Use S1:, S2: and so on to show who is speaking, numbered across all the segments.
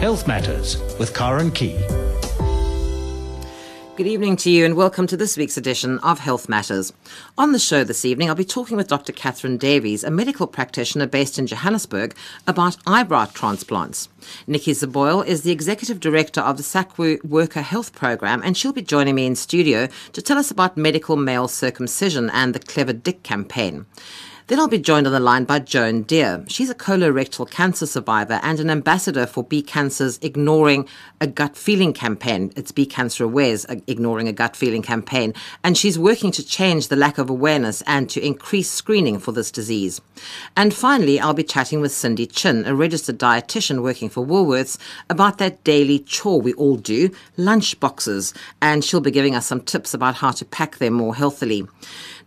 S1: Health Matters with Karen Key.
S2: Good evening to you, and welcome to this week's edition of Health Matters. On the show this evening, I'll be talking with Dr. Catherine Davies, a medical practitioner based in Johannesburg, about eyebrow transplants. Nikki Zaboyle is the executive director of the SACTWU Worker Health Program, and she'll be joining me in studio to tell us about medical male circumcision and the Clever Dick campaign. Then I'll be joined on the line by Joan Deer. She's a colorectal cancer survivor and an ambassador for Be Cancer's Ignoring a Gut Feeling campaign. It's Be Cancer Aware's Ignoring a Gut Feeling campaign. And she's working to change the lack of awareness and to increase screening for this disease. And finally, I'll be chatting with Cindy Chin, a registered dietitian working for Woolworths, about that daily chore we all do, lunch boxes. And she'll be giving us some tips about how to pack them more healthily.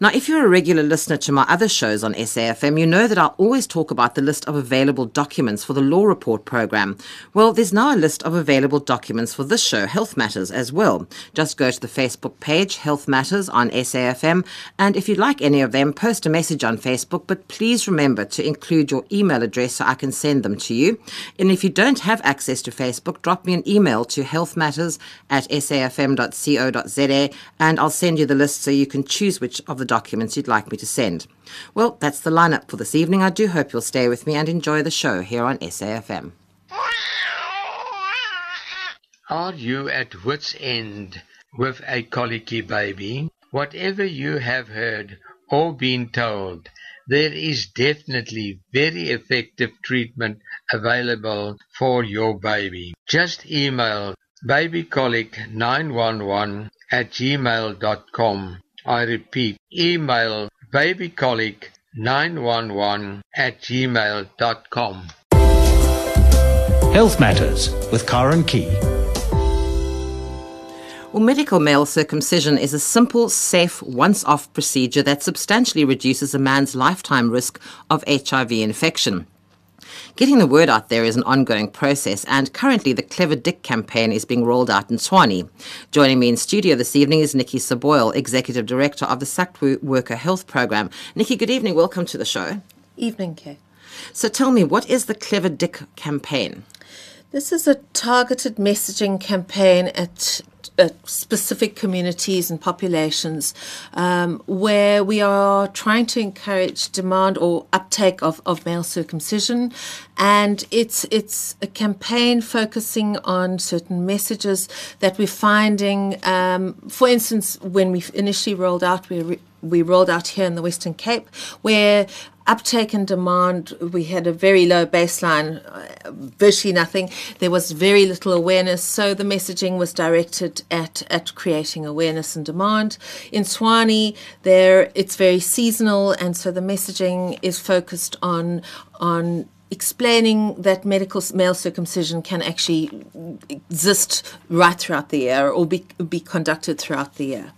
S2: Now, if you're a regular listener to my other shows on SAFM, you know that I always talk about the list of available documents for the Law Report program. Well, there's now a list of available documents for this show, Health Matters, as well. Just go to the Facebook page, Health Matters on SAFM, and if you'd like any of them, post a message on Facebook, but please remember to include your email address so I can send them to you. And if you don't have access to Facebook, drop me an email to healthmatters at safm.co.za and I'll send you the list so you can choose which of the documents you'd like me to send. Well, that's the lineup for this evening. I do hope you'll stay with me and enjoy the show here on SAFM.
S3: Are you at wit's end with a colicky baby? Whatever you have heard or been told, there is definitely very effective treatment available for your baby. Just email babycolic911 at gmail.com I repeat, email babycolic911 at gmail.com.
S1: Health Matters with Karen Key.
S2: Well, medical male circumcision is a simple, safe, once off procedure that substantially reduces a man's lifetime risk of HIV infection. Getting the word out there is an ongoing process, and currently the Clever Dick campaign is being rolled out in Tshwane. Joining me in studio this evening is Nikki Zaboyle, Executive Director of the SACTWU Worker Health Program. Nikki, good evening. Welcome to the show.
S4: Evening, Kay.
S2: So tell me, what is the Clever Dick campaign?
S4: This is a targeted messaging campaign at specific communities and populations um, where we are trying to encourage demand or uptake of, of male circumcision. And it's, it's a campaign focusing on certain messages that we're finding. Um, for instance, when we initially rolled out, we re- we rolled out here in the Western Cape, where uptake and demand, we had a very low baseline, uh, virtually nothing. There was very little awareness, so the messaging was directed at, at creating awareness and demand. In Tshwane, there it's very seasonal, and so the messaging is focused on on explaining that medical male circumcision can actually exist right throughout the year or be, be conducted throughout the year.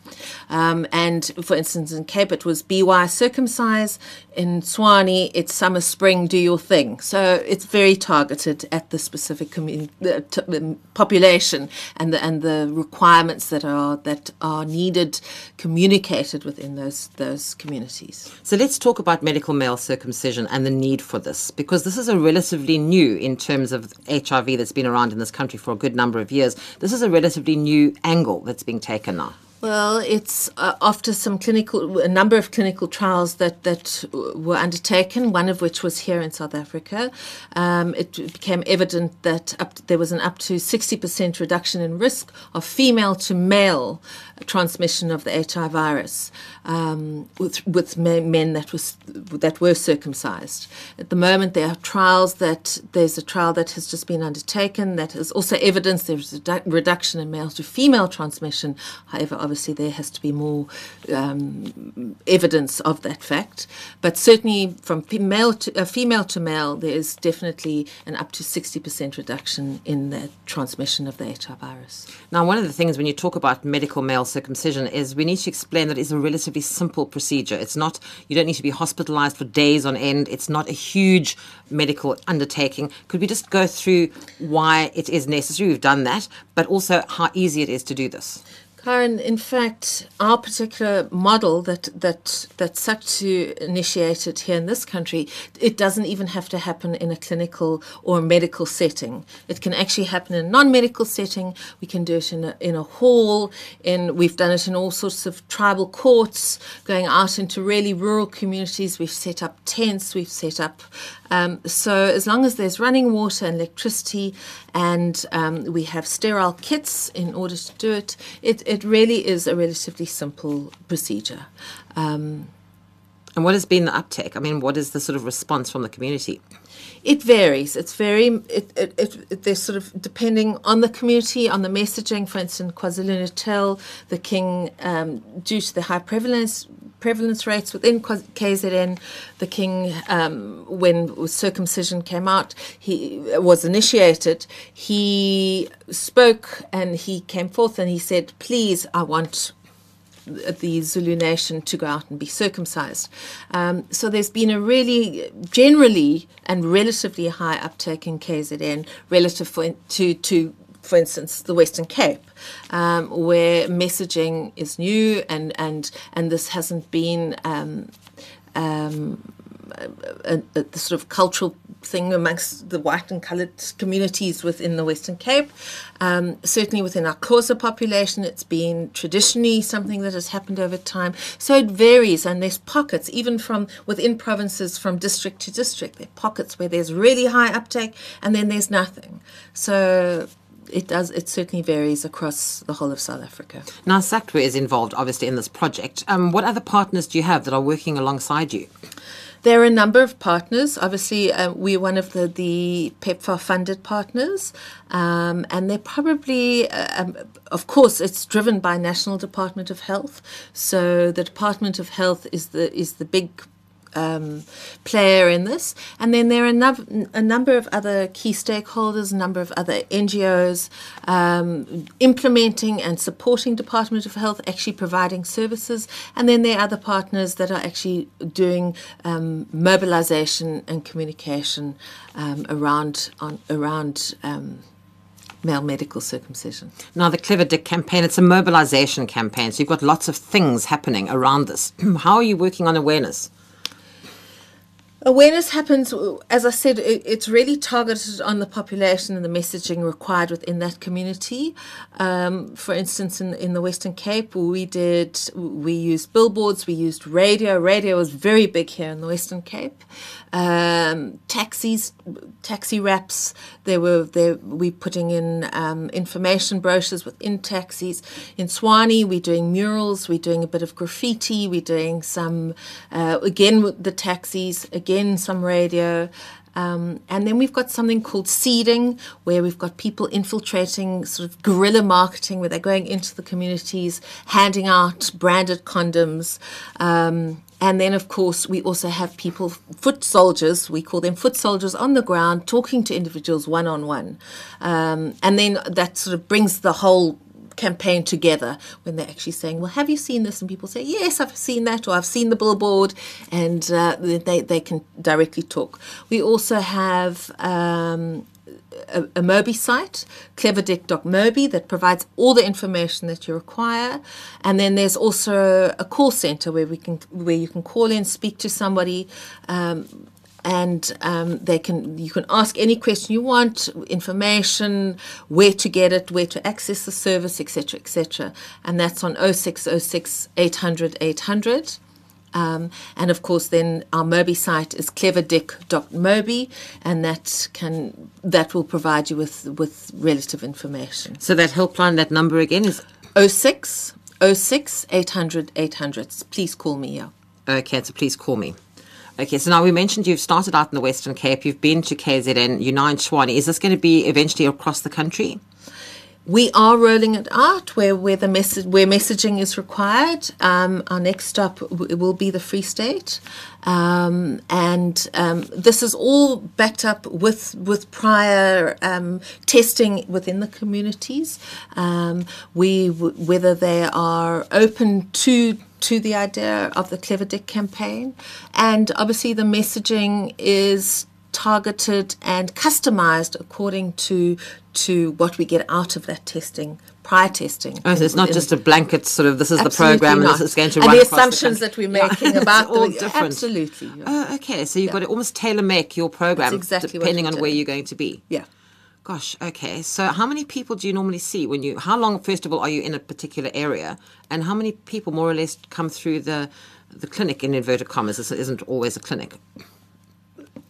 S4: Um, and for instance, in Cape, it was BY circumcise. In Tshwane, it's summer, spring, do your thing. So it's very targeted at the specific community, um, population and the, and the requirements that are, that are needed, communicated within those, those communities.
S2: So let's talk about medical male circumcision and the need for this, because this is a relatively new in terms of HIV that's been around in this country for a good number of years. This is a relatively new angle that's being taken now.
S4: Well, it's uh, after some clinical, a number of clinical trials that, that were undertaken, one of which was here in South Africa. Um, it became evident that up, there was an up to 60% reduction in risk of female to male transmission of the HIV virus um, with, with men that, was, that were circumcised. At the moment, there are trials that there's a trial that has just been undertaken that has also evidence there's a reduction in male to female transmission. However, obviously there has to be more um, evidence of that fact. But certainly from male to uh, female to male, there is definitely an up to 60% reduction in the transmission of the HIV virus.
S2: Now, one of the things when you talk about medical male circumcision is we need to explain that it's a relatively simple procedure. It's not, you don't need to be hospitalized for days on end. It's not a huge medical undertaking. Could we just go through why it is necessary? We've done that, but also how easy it is to do this.
S4: Karen, in fact, our particular model that that that SACTWU initiated here in this country, it doesn't even have to happen in a clinical or medical setting. It can actually happen in a non-medical setting. We can do it in a in a hall. In we've done it in all sorts of tribal courts, going out into really rural communities. We've set up tents. We've set up um, so as long as there's running water and electricity, and um, we have sterile kits in order to do it, it, it really is a relatively simple procedure. Um,
S2: and what has been the uptake? I mean, what is the sort of response from the community?
S4: It varies. It's very. It, it, it, it, there's sort of depending on the community, on the messaging. For instance, KwaZulu Natal, the King, um, due to the high prevalence prevalence rates within KZN, the King, um, when circumcision came out, he was initiated. He spoke and he came forth and he said, "Please, I want the Zulu nation to go out and be circumcised. Um, so there's been a really generally and relatively high uptake in KZN relative for, to to for instance, the Western Cape, um, where messaging is new and and and this hasn't been um, um, a, a, a, sort of cultural thing amongst the white and coloured communities within the Western Cape. Um, certainly within our Xhosa population, it's been traditionally something that has happened over time. So it varies, and there's pockets, even from within provinces, from district to district. There are pockets where there's really high uptake, and then there's nothing. So it does. It certainly varies across the whole of South Africa.
S2: Now, SACTWU is involved, obviously, in this project. Um, what other partners do you have that are working alongside you?
S4: There are a number of partners. Obviously, uh, we're one of the, the PEPFAR funded partners, um, and they're probably, uh, um, of course, it's driven by National Department of Health. So the Department of Health is the is the big um, player in this. And then there are no- a, number of other key stakeholders, a number of other NGOs um, implementing and supporting Department of Health, actually providing services. And then there are other partners that are actually doing um, mobilization and communication um, around on, around um, male medical circumcision.
S2: Now, the Clever Dick campaign, it's a mobilization campaign, so you've got lots of things happening around this. How are you working on awareness?
S4: Awareness happens, as I said, it's really targeted on the population and the messaging required within that community. Um, for instance, in, in the Western Cape, we did, we used billboards, we used radio. Radio was very big here in the Western Cape. Um, taxis, taxi wraps. There were there we putting in um, information brochures within taxis. In Tshwane, we're doing murals. We're doing a bit of graffiti. We're doing some uh, again with the taxis. Again, some radio. Um, and then we've got something called seeding, where we've got people infiltrating sort of guerrilla marketing, where they're going into the communities, handing out branded condoms. Um, and then, of course, we also have people, foot soldiers, we call them foot soldiers on the ground, talking to individuals one on one. And then that sort of brings the whole campaign together when they're actually saying, Well, have you seen this? And people say, Yes, I've seen that, or I've seen the billboard, and uh, they, they can directly talk. We also have um, a, a Mobi site, cleverdick.mobi, that provides all the information that you require. And then there's also a call center where we can where you can call in, speak to somebody. Um, and um, they can you can ask any question you want, information, where to get it, where to access the service, etc., etc. And that's on 0606 800 800. Um, and of course, then our Mobi site is cleverdick.mobi, and that can that will provide you with with relative information.
S2: So that helpline, that number again is
S4: 06 06 800 800. Please call me. Yeah.
S2: Okay, so please call me. Okay, so now we mentioned you've started out in the Western Cape, you've been to KZN, you're now in Tshwane. Is this going to be eventually across the country?
S4: We are rolling it out where, where the message where messaging is required. Um, our next stop w- will be the Free State, um, and um, this is all backed up with with prior um, testing within the communities. Um, we w- whether they are open to to the idea of the Clever Dick campaign, and obviously the messaging is targeted and customized according to to what we get out of that testing prior testing.
S2: Oh, so it's not
S4: In-
S2: just a blanket sort of this is the program and
S4: not.
S2: this is going to
S4: and
S2: run
S4: the assumptions
S2: country.
S4: that we're making
S2: Yeah,
S4: about
S2: all
S4: the,
S2: different.
S4: absolutely. yeah.
S2: Oh, okay. So you've got to almost tailor make your program
S4: exactly
S2: depending on where you're going to be.
S4: yeah.
S2: Gosh, okay. So how many people do you normally see when you how long first of all are you in a particular area and how many people more or less come through the the clinic in inverted commas? This isn't always a clinic.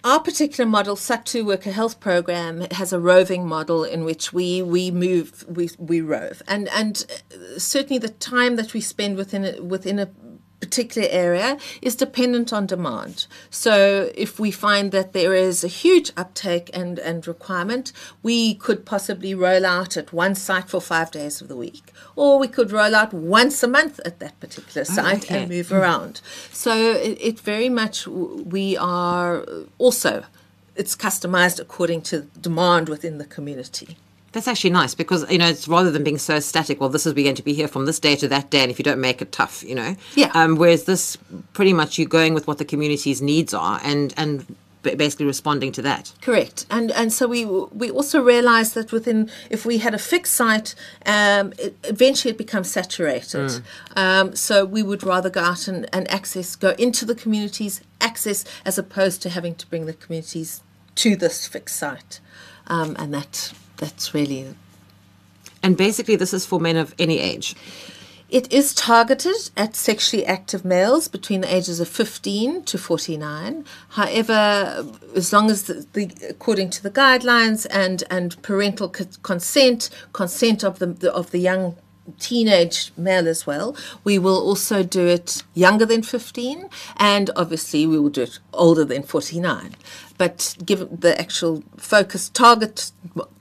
S4: Our particular model, SACTWU Worker Health Program, has a roving model in which we we move, we, we rove, and and uh, certainly the time that we spend within a, within a particular area is dependent on demand. So if we find that there is a huge uptake and and requirement, we could possibly roll out at one site for five days of the week, or we could roll out once a month at that particular oh, site
S2: okay.
S4: and move hmm. around. So it, it very much we are also it's customized according to demand within the community.
S2: That's actually nice because you know it's rather than being so static. Well, this is we're going to be here from this day to that day, and if you don't make it tough, you know.
S4: Yeah.
S2: Um, whereas this, pretty much, you're going with what the community's needs are, and and basically responding to that.
S4: Correct, and and so we we also realised that within if we had a fixed site, um, it, eventually it becomes saturated. Um, so we would rather go out and, and access, go into the communities, access as opposed to having to bring the communities to this fixed site, um, and that that's really
S2: And basically, this is for men of any age.
S4: It is targeted at sexually active males between the ages of 15 to 49. However, as long as the, the according to the guidelines and and parental co- consent, consent of the, the of the young teenage male as well, we will also do it younger than 15 and obviously we will do it older than 49. But given the actual focus target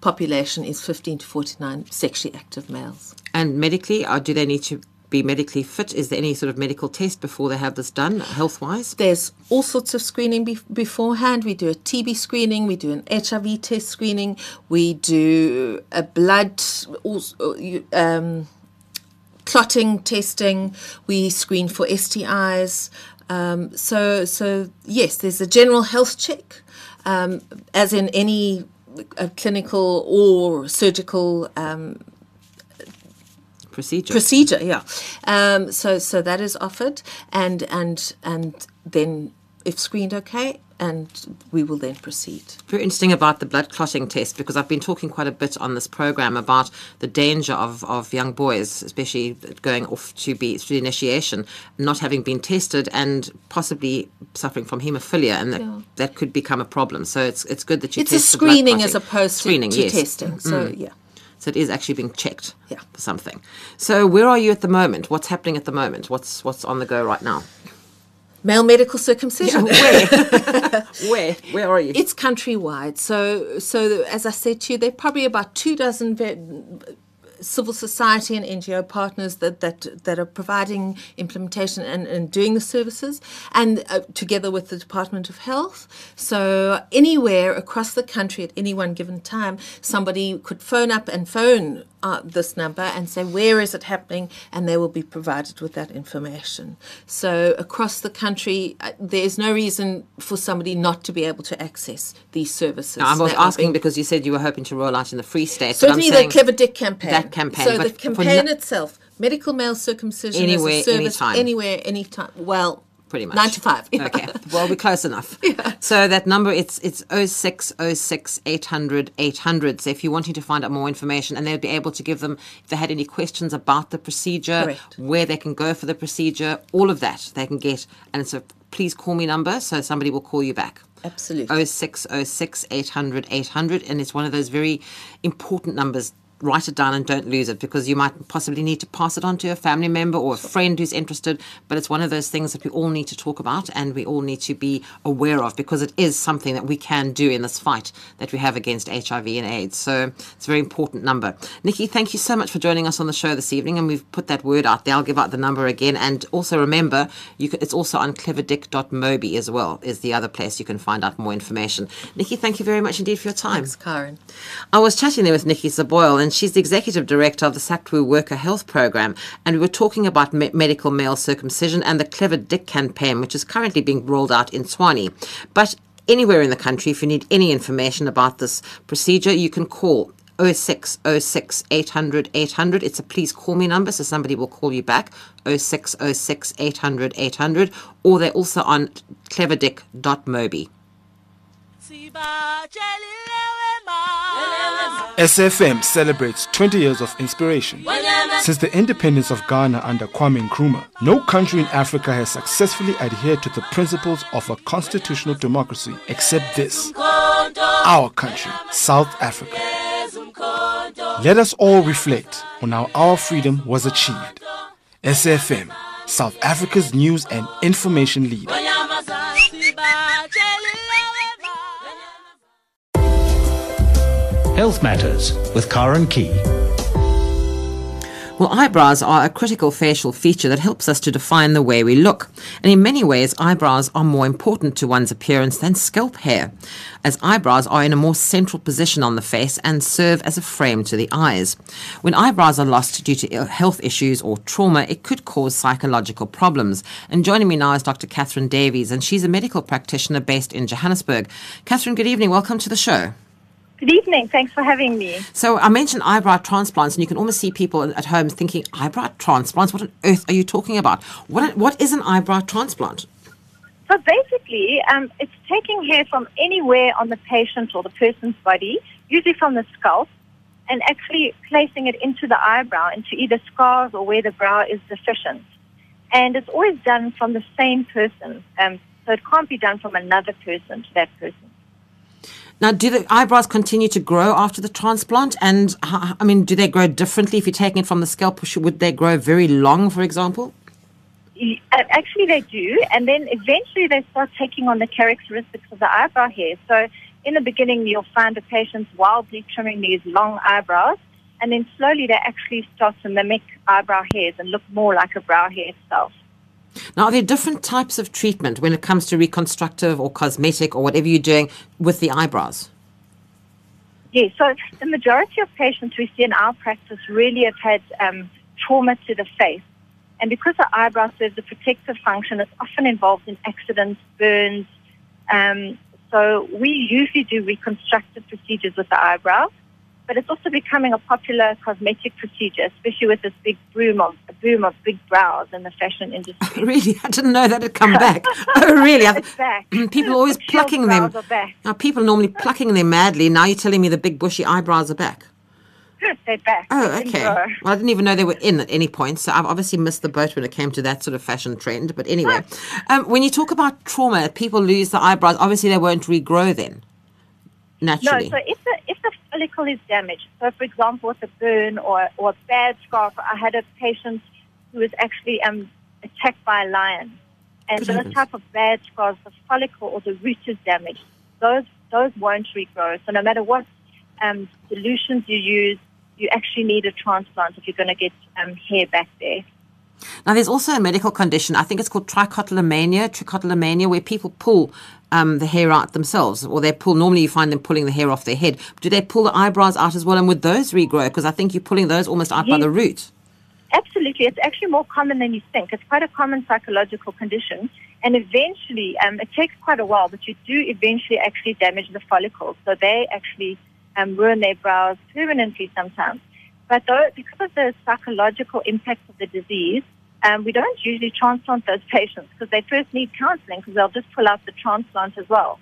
S4: population is 15 to 49 sexually active males.
S2: And medically, or do they need to be medically fit? Is there any sort of medical test before they have this done, health wise?
S4: There's all sorts of screening be- beforehand. We do a TB screening, we do an HIV test screening, we do a blood um, clotting testing, we screen for STIs. Um, so, so yes, there's a general health check, um, as in any uh, clinical or surgical um,
S2: Procedure.
S4: procedure yeah um, so so that is offered and and and then if screened okay and we will then proceed
S2: Very interesting about the blood clotting test because I've been talking quite a bit on this program about the danger of, of young boys, especially going off to be through initiation, not having been tested and possibly suffering from haemophilia, and that,
S4: Yeah.
S2: that could become a problem. So it's it's good that you
S4: it's a
S2: test blood
S4: screening as opposed to,
S2: screening,
S4: to
S2: yes. Mm.
S4: testing so yeah
S2: So it is actually being checked
S4: Yeah.
S2: for something. So where are you at the moment? What's happening at the moment? What's what's on the go right now?
S4: Male medical circumcision
S2: Where? where? Where are you?
S4: It's countrywide. So, so as I said to you, there are probably about two dozen ve- civil society and NGO partners that that, that are providing implementation and, and doing the services, and uh, together with the Department of Health. So anywhere across the country at any one given time, somebody could phone up and phone uh, this number and say where is it happening, and they will be provided with that information. So across the country, uh, there is no reason for somebody not to be able to access these services.
S2: I was asking because you said you were hoping to roll out in the Free State.
S4: Certainly, the Clever Dick campaign.
S2: That campaign,
S4: So
S2: but
S4: the campaign itself, medical male circumcision
S2: Anywhere,
S4: service,
S2: anytime.
S4: anywhere, anytime. Well,
S2: pretty much
S4: nine to five.
S2: Okay, well we're close enough. Yeah. So that number it's it's 0606 800 800. So if you're wanting to find out more information, and they'll be able to give them if they had any questions about the procedure,
S4: Correct.
S2: where they can go for the procedure, all of that they can get. And it's a please call me number, so somebody will call you back.
S4: Absolutely.
S2: 0606 800 800 and it's one of those very important numbers write it down and don't lose it because you might possibly need to pass it on to a family member or a friend who's interested. But it's one of those things that we all need to talk about and we all need to be aware of because it is something that we can do in this fight that we have against HIV and AIDS. So it's a very important number. Nikki thank you so much for joining us on the show this evening and we've put that word out there. I'll give out the number again. And also remember you can, it's also on cleverdick.mobi as well is the other place you can find out more information. Nikki thank you very much indeed for your time.
S4: Thanks, Karen.
S2: I was chatting there with Nikki Saboyle, and she's the executive director of the SACTWU Worker Health Program, and we were talking about me- medical male circumcision and the Clever Dick campaign, which is currently being rolled out in Tshwane. But anywhere in the country, if you need any information about this procedure, you can call 0606 800 800. It's a please call me number, so somebody will call you back. 0606 800 800. Or they're also on cleverdick.mobi.
S5: SAFM celebrates 20 years of inspiration. Since the independence of Ghana under Kwame Nkrumah, no country in Africa has successfully adhered to the principles of a constitutional democracy except this our country, South Africa. Let us all reflect on how our freedom was achieved. SAFM, South Africa's news and information leader.
S1: Health Matters with Karen Key.
S2: Well, eyebrows are a critical facial feature that helps us to define the way we look. And in many ways, eyebrows are more important to one's appearance than scalp hair, as eyebrows are in a more central position on the face and serve as a frame to the eyes. When eyebrows are lost due to health issues or trauma, it could cause psychological problems. And joining me now is Dr. Catherine Davies, and she's a medical practitioner based in Johannesburg. Catherine, good evening. Welcome to the show.
S6: Good evening. Thanks for having me.
S2: So I mentioned eyebrow transplants, and you can almost see people at home thinking, eyebrow transplants? What on earth are you talking about? What, what is an eyebrow transplant?
S6: So basically, um, it's taking hair from anywhere on the patient or the person's body, usually from the scalp, and actually placing it into the eyebrow, into either scars or where the brow is deficient. And it's always done from the same person. Um, so it can't be done from another person to that person.
S2: Now, do the eyebrows continue to grow after the transplant? And I mean, do they grow differently if you're taking it from the scalp? Would they grow very long, for example?
S6: Actually, they do, and then eventually they start taking on the characteristics of the eyebrow hair. So, in the beginning, you'll find the patients wildly trimming these long eyebrows, and then slowly they actually start to mimic eyebrow hairs and look more like a brow hair itself.
S2: Now, are there different types of treatment when it comes to reconstructive or cosmetic or whatever you're doing with the eyebrows?
S6: Yes, so the majority of patients we see in our practice really have had um, trauma to the face. And because the eyebrow serves a protective function, it's often involved in accidents, burns. Um, so we usually do reconstructive procedures with the eyebrow, but it's also becoming a popular cosmetic procedure, especially with this big boom of a boom of big brows in the fashion industry.
S2: Really? I didn't know that had come back. oh, really?
S6: It's back.
S2: people are always
S6: Shield
S2: plucking them. Now, people are normally plucking them madly. Now you're telling me the big bushy eyebrows are back.
S6: They're back.
S2: Oh, okay. Well, I didn't even know they were in at any point, so I've obviously missed the boat when it came to that sort of fashion trend. But anyway, um, when you talk about trauma, people lose the eyebrows. Obviously, they won't regrow then.
S6: No, so the if the follicle is damaged, so for example, with a burn or or a bad scar, I had a patient who was actually um, attacked by a lion, and
S2: Good
S6: those type of bad scars, the follicle or the root is damaged. Those those won't regrow. So no matter what um, solutions you use, you actually need a transplant if you're going to get um, hair back there.
S2: Now, there's also a medical condition. I think it's called trichotillomania, trichotillomania, where people pull um, the hair out themselves, or they pull. Normally, you find them pulling the hair off their head. Do they pull the eyebrows out as well? And would those regrow? Because I think you're pulling those almost out by the root.
S6: Absolutely. It's actually more common than you think. It's quite a common psychological condition. And eventually, um, it takes quite a while, but you do eventually actually damage the follicles. So they actually um, ruin their brows permanently sometimes. But though, because of the psychological impact of the disease, um, we don't usually transplant those patients because they first need counseling because they'll just pull out the transplant as well.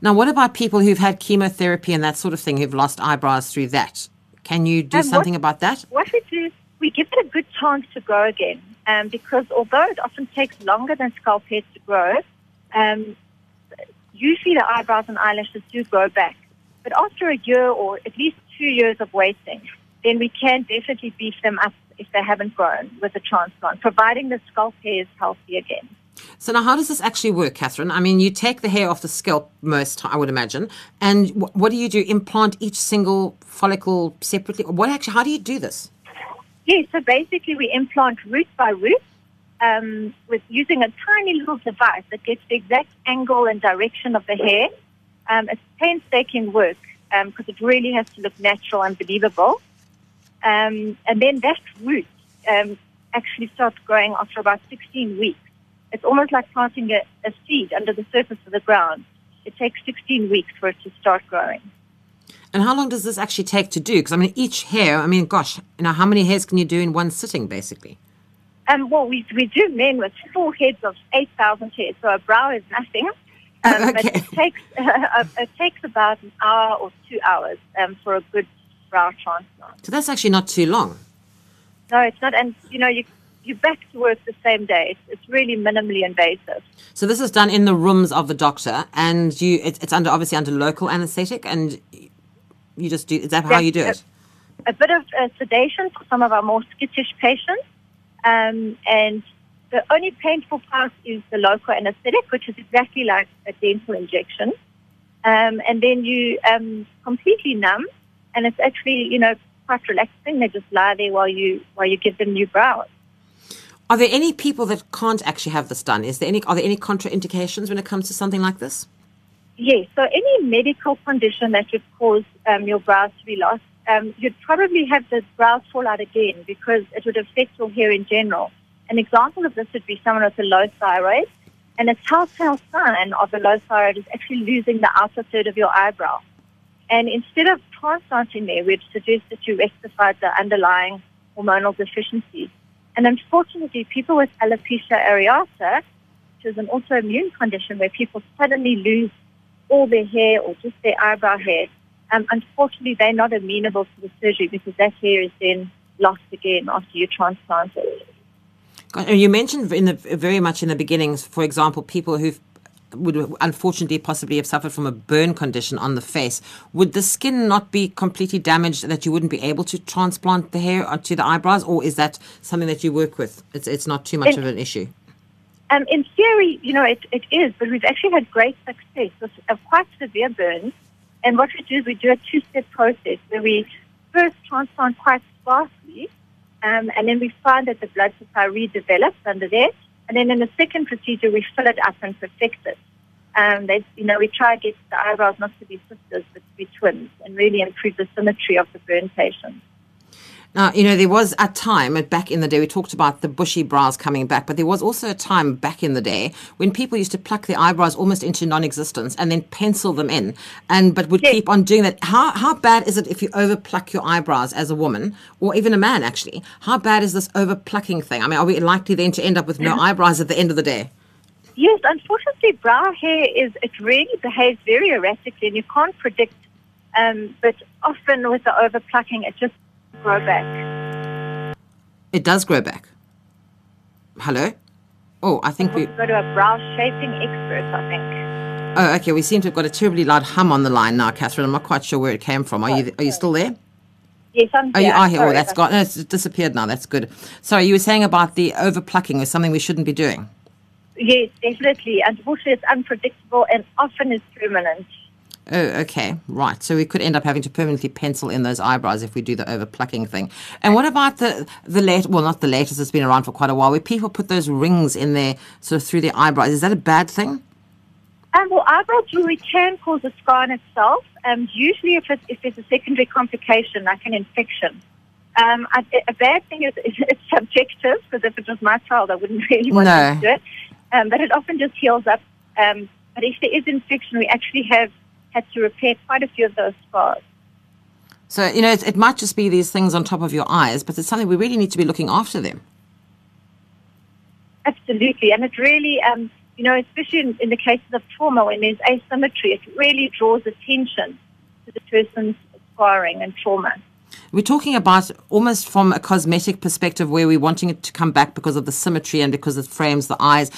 S2: Now, what about people who've had chemotherapy and that sort of thing, who've lost eyebrows through that? Can you do
S6: Um, what-
S2: something about that?
S6: what we do, we give it a good chance to grow again. Um, because although it often takes longer than scalp hairs to grow, um, usually the eyebrows and eyelashes do grow back. But after a year or at least two years of waiting, then we can definitely beef them up if they haven't grown with a transplant, providing the scalp hair is healthy again.
S2: So now, how does this actually work, Catherine? I mean, you take the hair off the scalp most, I would imagine, and wh- what do you do? Implant each single follicle separately? What actually? How do you do this?
S6: Yeah, so basically we implant root by root um, with using a tiny little device that gets the exact angle and direction of the hair. Um, it's painstaking work because it really has to look natural and believable. Um, and then that root um, actually starts growing after about 16 weeks. It's almost like planting a, a seed under the surface of the ground. It takes 16 weeks for it to start growing.
S2: And how long does this actually take to do? Because I mean, each hair. I mean, gosh, you know, how many hairs can you do in one sitting, basically?
S6: Um, well, we, we do men with four heads of 8,000 hairs, so a brow is nothing. Um, But
S2: Okay.
S6: it takes, uh, it takes about an hour or two hours um, for a good brow transplant.
S2: So that's actually not too long.
S6: No, it's not. And, you know, you, you're back to work the same day. It's, it's really minimally invasive.
S2: So this is done in the rooms of the doctor, and you it's, it's under obviously under local anaesthetic, and you just do. Is that how you do
S6: uh,
S2: it?
S6: a bit of uh, sedation for some of our more skittish patients. Um, and the only painful part is the local anesthetic, which is exactly like a dental injection. Um, and then you um, completely numb, and it's actually, you know, quite relaxing. They just lie there while you while you give them new brows.
S2: Are there any people that can't actually have this done? Is there any? Are there any contraindications when it comes to something like this?
S6: Yes, so any medical condition that would cause um, your brows to be lost, um, you'd probably have the brows fall out again because it would affect your hair in general. An example of this would be someone with a low thyroid, and a telltale sign of a low thyroid is actually losing the outer third of your eyebrow. And instead of transplanting there, we'd suggest that you rectify the underlying hormonal deficiency. And unfortunately, people with alopecia areata, which is an autoimmune condition where people suddenly lose all their hair or just their eyebrow hair, um, unfortunately, they're not amenable to the surgery because that hair is then lost again after you transplant it.
S2: You mentioned in the very much in the beginnings, for example, people who would unfortunately possibly have suffered from a burn condition on the face. Would the skin not be completely damaged that you wouldn't be able to transplant the hair onto the eyebrows, or is that something that you work with? It's it's not too much
S6: It-
S2: of an issue.
S6: Um, in theory, you know, it, it is, but we've actually had great success with quite severe burns. And what we do is we do a two-step process where we first transplant quite sparsely, um, and then we find that the blood supply redevelops under there. And then in the second procedure, we fill it up and perfect it. Um, they, you know, we try to get the eyebrows not to be sisters, but to be twins, and really improve the symmetry of the burn patient.
S2: Now, you know, there was a time uh, back in the day, we talked about the bushy brows coming back, but there was also a time back in the day when people used to pluck their eyebrows almost into non existence and then pencil them in, and but would
S6: Yes.
S2: keep on doing that. How, how bad is it if you over pluck your eyebrows as a woman, or even a man actually? How bad is this over plucking thing? I mean, are we likely then to end up with no eyebrows at the end of the day?
S6: Yes, unfortunately, brow hair is it really behaves very erratically, and you can't predict. Um, but often with the over plucking, it just grow back.
S2: It does grow back. Hello? Oh, I think we.
S6: Go to a brow shaping expert, I think.
S2: Oh, okay. We seem to have got a terribly loud hum on the line now, Catherine. I'm not quite sure where it came from. Are you are you still there?
S6: Yes, I'm
S2: Oh, you
S6: here.
S2: are here. Oh,
S6: Sorry,
S2: that's
S6: but-
S2: gone. No, it's disappeared now. That's good. Sorry, you were saying about the overplucking was something we shouldn't be doing.
S6: Yes, definitely. Unfortunately, it's unpredictable and often is permanent.
S2: Oh, okay, right. So we could end up having to permanently pencil in those eyebrows if we do the overplucking thing. And what about the the late? Well, not the latest. It's been around for quite a while. Where people put those rings in there, sort of through their eyebrows. Is that a bad thing?
S6: Um, well, eyebrow jewelry can cause a scar in itself. Um, usually, if, it's, if there's a secondary complication like an infection. Um, I, a bad thing is it's subjective because if it was my child, I wouldn't really want
S2: No.
S6: to do it. Um, but it often just heals up. Um, but if there is infection, we actually have had to repair quite a few of those scars.
S2: So you know, it, it might just be these things on top of your eyes, but it's something we really need to be looking after them.
S6: Absolutely. And it really, um, you know, especially in, in the cases of trauma when there's asymmetry, it really draws attention to the person's scarring and trauma.
S2: We're talking about almost from a cosmetic perspective where we're wanting it to come back because of the symmetry and because it frames the eyes.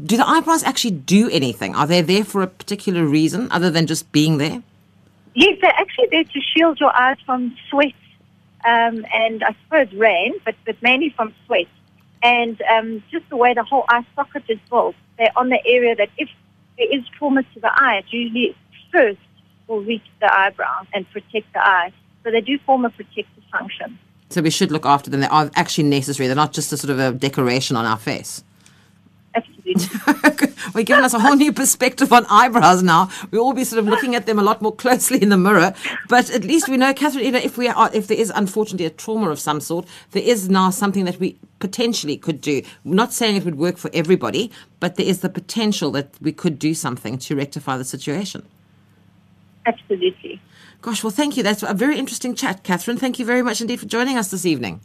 S2: Do the eyebrows actually do anything? Are they there for a particular reason other than just being there?
S6: Yes, they're actually there to shield your eyes from sweat um, and I suppose rain, but, but mainly from sweat. And um, just the way the whole eye socket is built, they're on the area that if there is trauma to the eye, it usually first will reach the eyebrow and protect the eye. So they do form a protective function.
S2: So we should look after them. They are actually necessary. They're not just a sort of a decoration on our face. We're giving us a whole new perspective on eyebrows now. We'll all be sort of looking at them a lot more closely in the mirror. But at least we know, Catherine, you know, if we are, if there is unfortunately a trauma of some sort, there is now something that we potentially could do. I'm not saying it would work for everybody, but there is the potential that we could do something to rectify the situation.
S6: Absolutely.
S2: Gosh, well, thank you. That's a very interesting chat, Catherine. Thank you very much indeed for joining us this evening.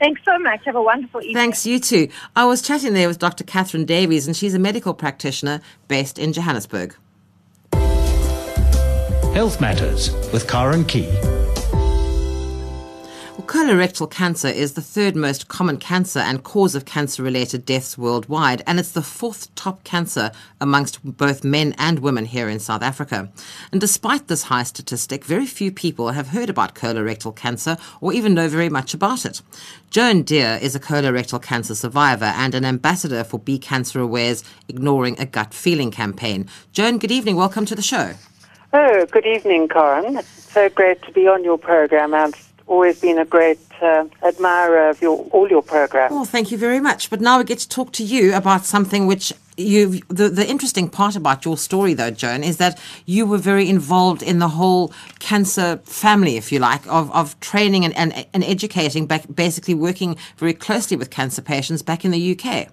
S6: Thanks so much. Have a wonderful evening.
S2: Thanks, you too. I was chatting there with Dr. Catherine Davies, and she's a medical practitioner based in Johannesburg.
S1: Health Matters with Karen Key.
S2: Colorectal cancer is the third most common cancer and cause of cancer related deaths worldwide, and it's the fourth top cancer amongst both men and women here in South Africa. And despite this high statistic, very few people have heard about colorectal cancer or even know very much about it. Joan Deer is a colorectal cancer survivor and an ambassador for Be Cancer Aware's Ignoring a Gut Feeling campaign. Joan, good evening. Welcome to the show.
S7: Oh, good evening, Corin. It's so great to be on your program. I've always been a great uh, admirer of your all your programs.
S2: Well, thank you very much. But now we get to talk to you about something which you the, the interesting part about your story though joan is that you were very involved in the whole cancer family if you like of, of training and, and, and educating back basically working very closely with cancer patients back in the uk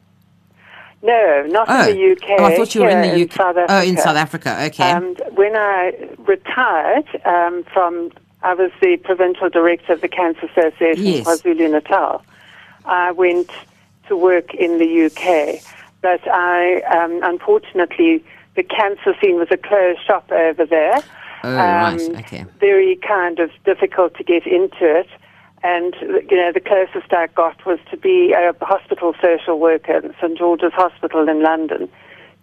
S7: no, not
S2: oh.
S7: in the UK.
S2: Oh, I thought you were in the UK.
S7: South
S2: oh, in South Africa. Okay.
S7: And when I retired um, from, I was the provincial director of the Cancer Association
S2: Yes.
S7: in KwaZulu Natal. I went to work in the UK, but I, um, unfortunately, the cancer scene was a closed shop over there.
S2: Oh, right.
S7: Um,
S2: Okay.
S7: Very kind of difficult to get into it. And, you know, the closest I got was to be a hospital social worker at St. George's Hospital in London,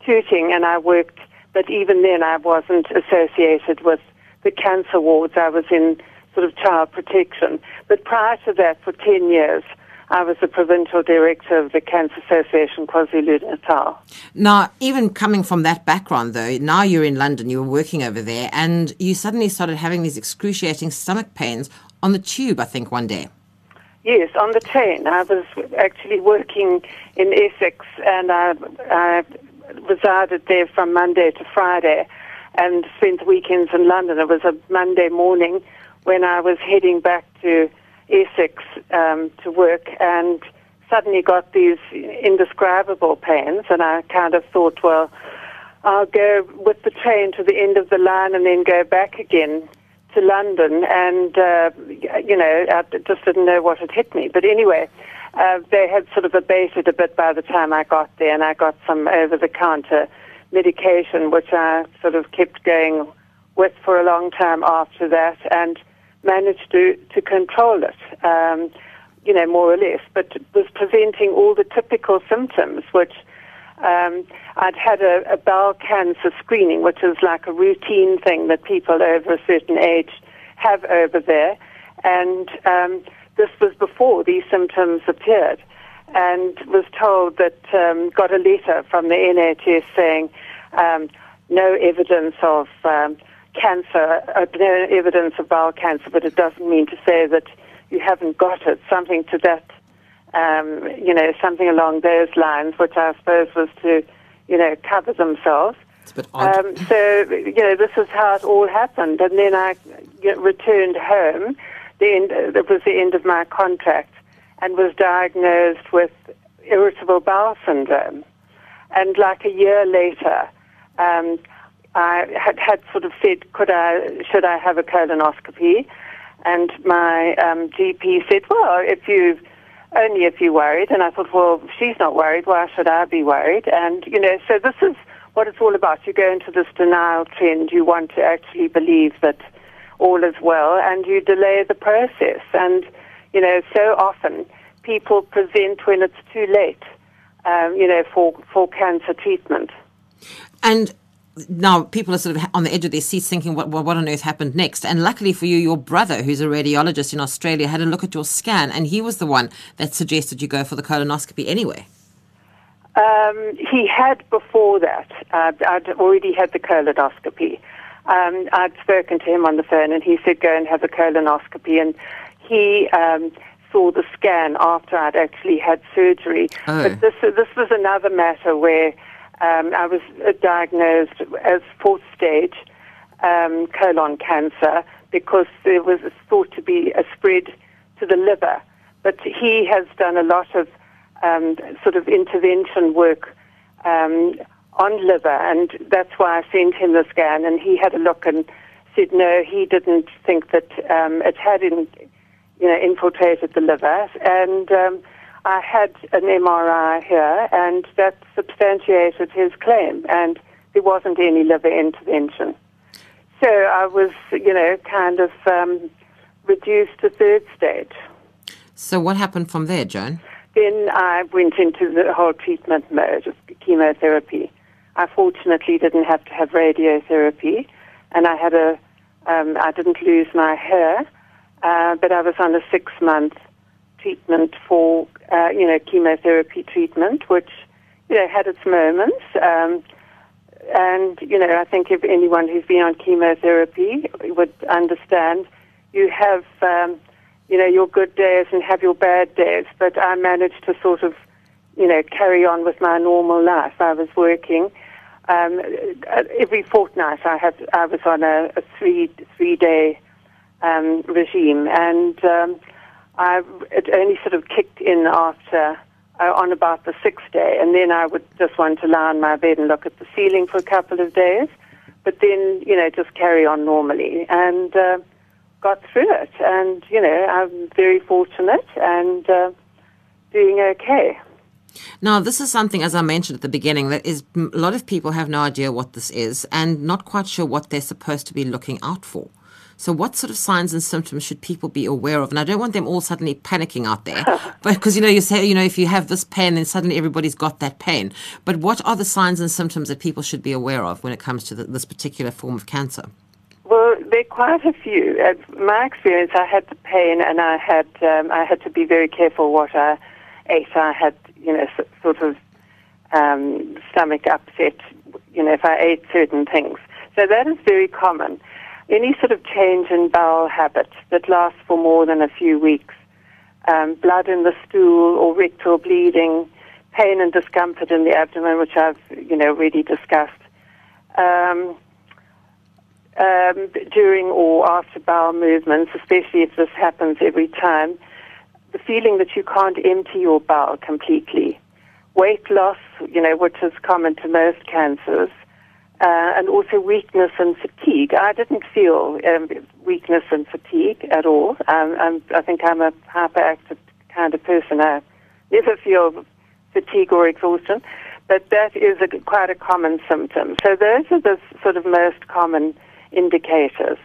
S7: tutoring, and I worked, but even then I wasn't associated with the cancer wards. I was in sort of child protection. But prior to that, for 10 years, I was the provincial director of the Cancer Association KwaZulu Natal.
S2: Now, even coming from that background, though, now you're in London, you were working over there, and you suddenly started having these excruciating stomach pains on the tube, I think, one day.
S7: Yes, on the train. I was actually working in Essex and I, I resided there from Monday to Friday and spent the weekends in London. It was a Monday morning when I was heading back to Essex um, to work and suddenly got these indescribable pains and I kind of thought, well, I'll go with the train to the end of the line and then go back again to London, and uh, you know, I just didn't know what had hit me. But anyway, uh, they had sort of abated a bit by the time I got there, and I got some over-the-counter medication, which I sort of kept going with for a long time after that, and managed to to control it. Um, you know, more or less, but was presenting all the typical symptoms, which um, I'd had a, a bowel cancer screening, which is like a routine thing that people over a certain age have over there. And um, this was before these symptoms appeared. And was told that, um, got a letter from the NHS saying um, no evidence of um, cancer, uh, no evidence of bowel cancer, but it doesn't mean to say that you haven't got it. Something to that um, you know, something along those lines, which I suppose was to, you know, cover themselves.
S2: It's a bit odd.
S7: Um, so, you know, this is how it all happened. And then I returned home. The end, it was the end of my contract and was diagnosed with irritable bowel syndrome. And like a year later, um, I had, had sort of said, could I, should I have a colonoscopy? And my um, GP said, well, if you only if you're worried. And I thought, well, she's not worried, why should I be worried? And, you know, so this is what it's all about. You go into this denial trend. You want to actually believe that all is well and you delay the process. And, you know, so often people present when it's too late, um, you know, for, for cancer treatment.
S2: And now people are sort of on the edge of their seats thinking, what, what on earth happened next? And luckily for you, your brother, who's a radiologist in Australia, had a look at your scan and he was the one that suggested you go for the colonoscopy anyway.
S7: Um, he had before that. Uh, I'd already had the colonoscopy. Um, I'd spoken to him on the phone, and he said go and have a colonoscopy. And he um, saw the scan after I'd actually had surgery.
S2: Oh.
S7: But this this was another matter where um, I was uh, diagnosed as fourth stage um, colon cancer because there was thought to be a spread to the liver. But he has done a lot of um, sort of intervention work um, on liver, and that's why I sent him the scan, and he had a look and said no, he didn't think that um, it had, in, you know, infiltrated the liver, and um, I had an MRI here, and that substantiated his claim, and there wasn't any liver intervention. So I was, you know, kind of um, reduced to third stage.
S2: So what happened from there, Joan?
S7: Then I went into the whole treatment mode of chemotherapy. I fortunately didn't have to have radiotherapy, and I had a, um, I didn't lose my hair, uh, but I was on a six-month treatment for, uh, you know, chemotherapy treatment, which, you know, had its moments. Um, and, you know, I think if anyone who's been on chemotherapy would understand, you have, um, you know, your good days and have your bad days. But I managed to sort of, you know, carry on with my normal life. I was working. Um, every fortnight I had I was on a, a three three day um, regime, and um, I, it only sort of kicked in after uh, on about the sixth day, and then I would just want to lie on my bed and look at the ceiling for a couple of days, but then you know just carry on normally. And uh, got through it, and you know I'm very fortunate and uh, doing okay.
S2: Now, this is something, as I mentioned at the beginning, that is a lot of people have no idea what this is and not quite sure what they're supposed to be looking out for. So, what sort of signs and symptoms should people be aware of? And I don't want them all suddenly panicking out there, because you know you say you know if you have this pain, then suddenly everybody's got that pain. But what are the signs and symptoms that people should be aware of when it comes to the, this particular form of cancer?
S7: Well, there are quite a few. Uh, my experience, I had the pain, and I had um, I had to be very careful what I ate. I had you know sort of um, stomach upset. You know, if I ate certain things, so that is very common any sort of change in bowel habits that lasts for more than a few weeks, um, blood in the stool or rectal bleeding, pain and discomfort in the abdomen, which I've you know already discussed. Um, um, during or after bowel movements, especially if this happens every time, the feeling that you can't empty your bowel completely. Weight loss, you know, which is common to most cancers, uh, and also weakness and fatigue. I didn't feel um, weakness and fatigue at all. Um, i think I'm a hyperactive kind of person. I never feel fatigue or exhaustion, but that is a, quite a common symptom. So those are the sort of most common indicators.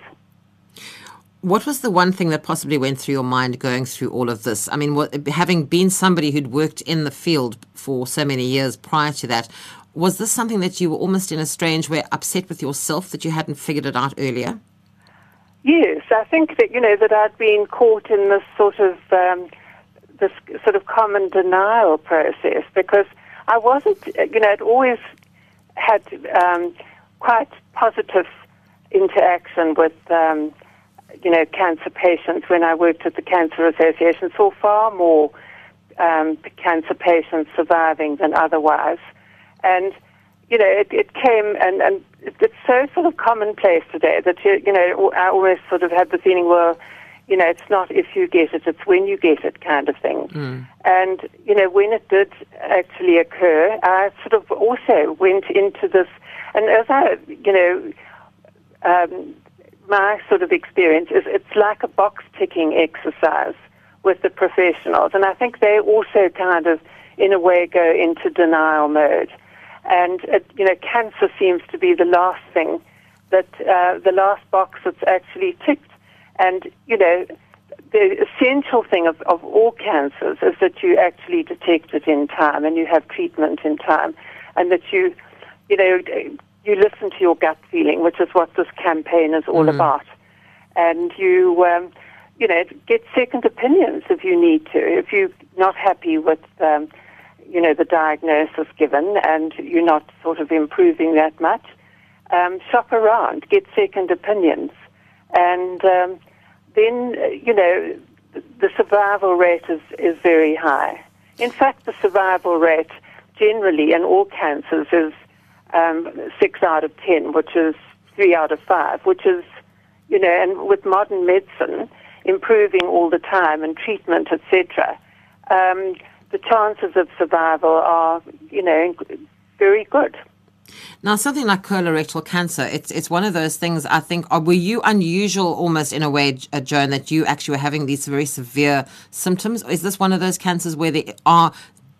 S2: What was the one thing that possibly went through your mind going through all of this? I mean, what, having been somebody who'd worked in the field for so many years prior to that, was this something that you were almost in a strange way upset with yourself that you hadn't figured it out earlier?
S7: Yes, I think that you know that I'd been caught in this sort of um, this sort of common denial process because I wasn't, you know, I'd always had um, quite positive interaction with, um, you know, cancer patients when I worked at the Cancer Association. Saw far more um, cancer patients surviving than otherwise. And, you know, it, it came and, and it's so sort of commonplace today that, you, you know, I almost sort of had the feeling, well, you know, it's not if you get it, it's when you get it kind of thing. Mm. And, you know, when it did actually occur, I sort of also went into this, and as I, you know, um, my sort of experience is it's like a box ticking exercise with the professionals. And I think they also kind of, in a way, go into denial mode. And, it, you know, cancer seems to be the last thing that, uh, the last box that's actually ticked. And, you know, the essential thing of, of all cancers is that you actually detect it in time and you have treatment in time and that you, you know, you listen to your gut feeling, which is what this campaign is all mm. about. And you, um, you know, get second opinions if you need to. If you're not happy with, um, you know, the diagnosis given and you're not sort of improving that much, um, shop around, get second opinions, and um, then you know the survival rate is is very high. In fact, the survival rate generally in all cancers is um, six out of ten, which is three out of five, which is you know, and with modern medicine improving all the time and treatment, etc. Um, the chances of survival are, you know, very good.
S2: Now, something like colorectal cancer, it's it's one of those things. I think. Are, were you unusual, almost in a way, uh, Joan, that you actually were having these very severe symptoms? Is this one of those cancers where there are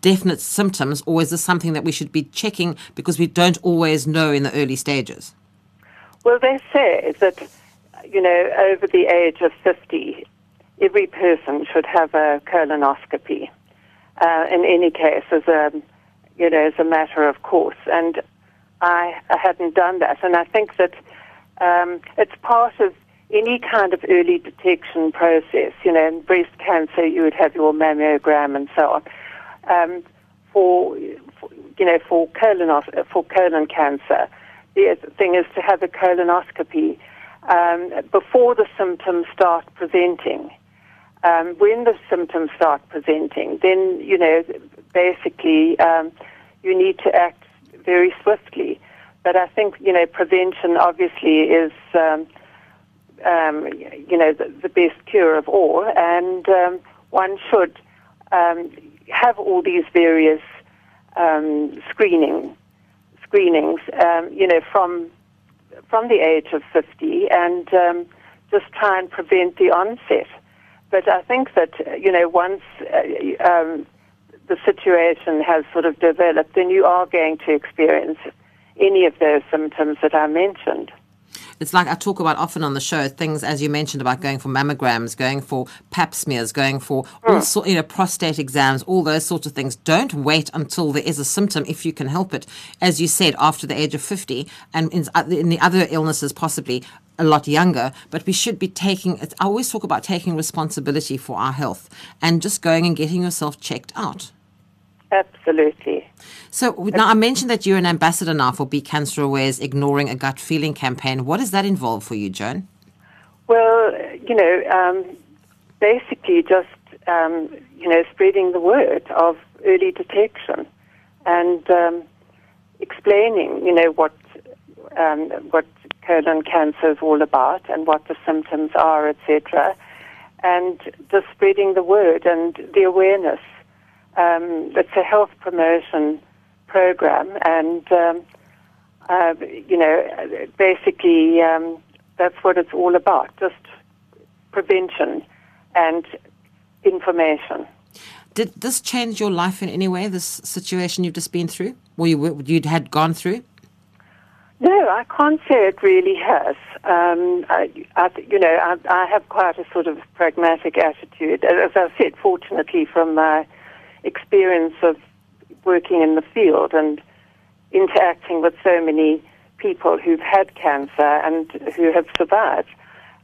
S2: definite symptoms, or is this something that we should be checking because we don't always know in the early stages?
S7: Well, they say that you know over the age of fifty, every person should have a colonoscopy. Uh, in any case, as a you know, as a matter of course, and I, I hadn't done that. And I think that um, it's part of any kind of early detection process. You know, in breast cancer, you would have your mammogram and so on. Um, for, for, you know, for colon for colon cancer, the thing is to have a colonoscopy um, before the symptoms start presenting. Um, when the symptoms start presenting, then you know, basically, um, you need to act very swiftly. But I think you know prevention obviously is um, um, you know the, the, best cure of all, and um, one should um, have all these various um, screening screenings. Um, you know from from the age of fifty, and just try and prevent the onset. But I think that you know once uh, the situation has sort of developed, then you are going to experience any of those symptoms that I mentioned.
S2: It's like I talk about often on the show things, as you mentioned, about going for mammograms, going for pap smears, going for all hmm. sort, you know, prostate exams, all those sorts of things. Don't wait until there is a symptom if you can help it. As you said, after the age of 50, and in, uh, in the other illnesses, possibly a lot younger, but we should be taking, I always talk about taking responsibility for our health and just going and getting yourself checked out.
S7: Absolutely.
S2: So now I mentioned that you're an ambassador now for Be Cancer Aware's Ignoring a Gut Feeling campaign. What does that involve for you, Joan?
S7: Well, you know, um, basically just um, you know spreading the word of early detection and um, explaining, you know, what um, what colon cancer is all about and what the symptoms are, etc. And just spreading the word and the awareness um, it's a health promotion program, and um, uh, you know, basically um, that's what it's all about: just prevention and information.
S2: Did this change your life in any way? This situation you've just been through, or you you'd had gone through?
S7: No, I can't say it really has. Um, I, I, you know, I, I have quite a sort of pragmatic attitude. As I said, fortunately, from my experience of working in the field and interacting with so many people who've had cancer and who have survived.